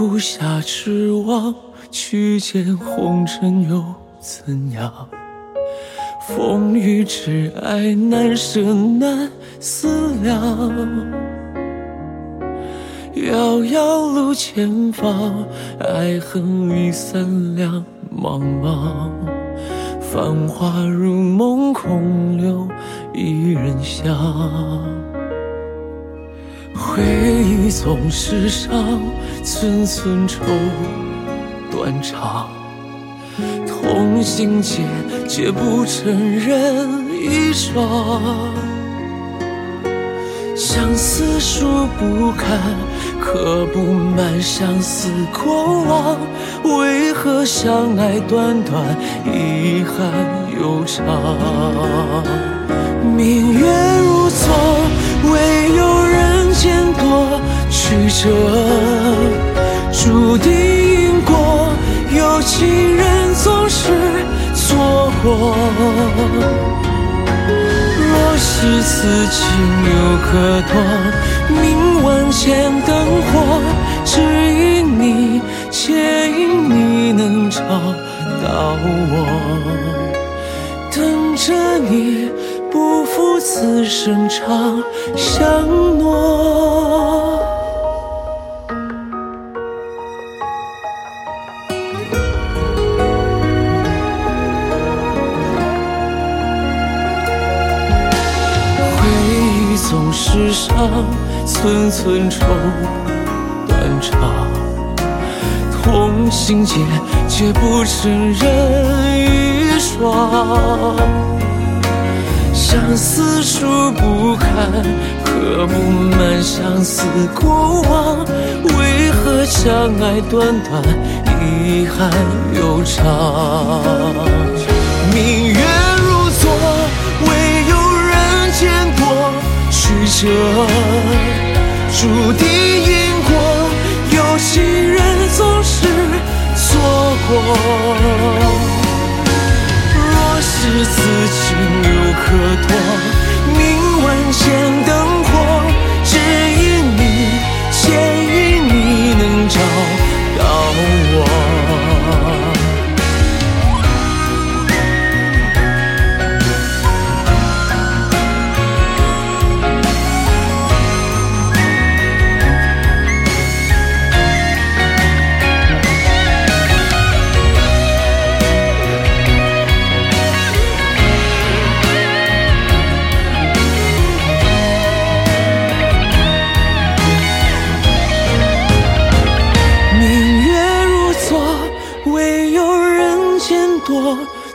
不下指望，去见红尘又怎样？风雨之爱难舍难思量，遥遥路前方，爱恨已散两茫茫。繁华如梦，空留一人香。回你总是伤，寸寸愁，断肠。同心结，结不成人一双。相思书不堪，刻不满相思过往。为何相爱短短，遗憾悠长？明月如昨，曲折，注定因果，有情人。总是错过。若是此情有可多，明晚间灯火，只因你，且因你能找到我。等着你，不负此生长相诺。世上，寸寸愁，断肠。同心结，结不成人一双。相思书不堪，刻不满相思过往。为何相爱短短，遗憾悠长？明月。这注定因果，有心人总是错过。若是此情如可托，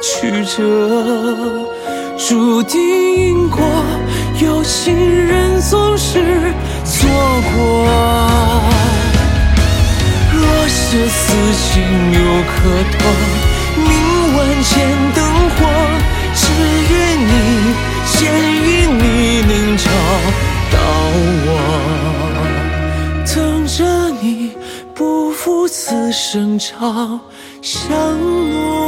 曲折，注定因果，有情人总是错过。若是此情有可托，明晚间灯火，只愿你，牵引你能找到我，等着你，不负此生长相诺。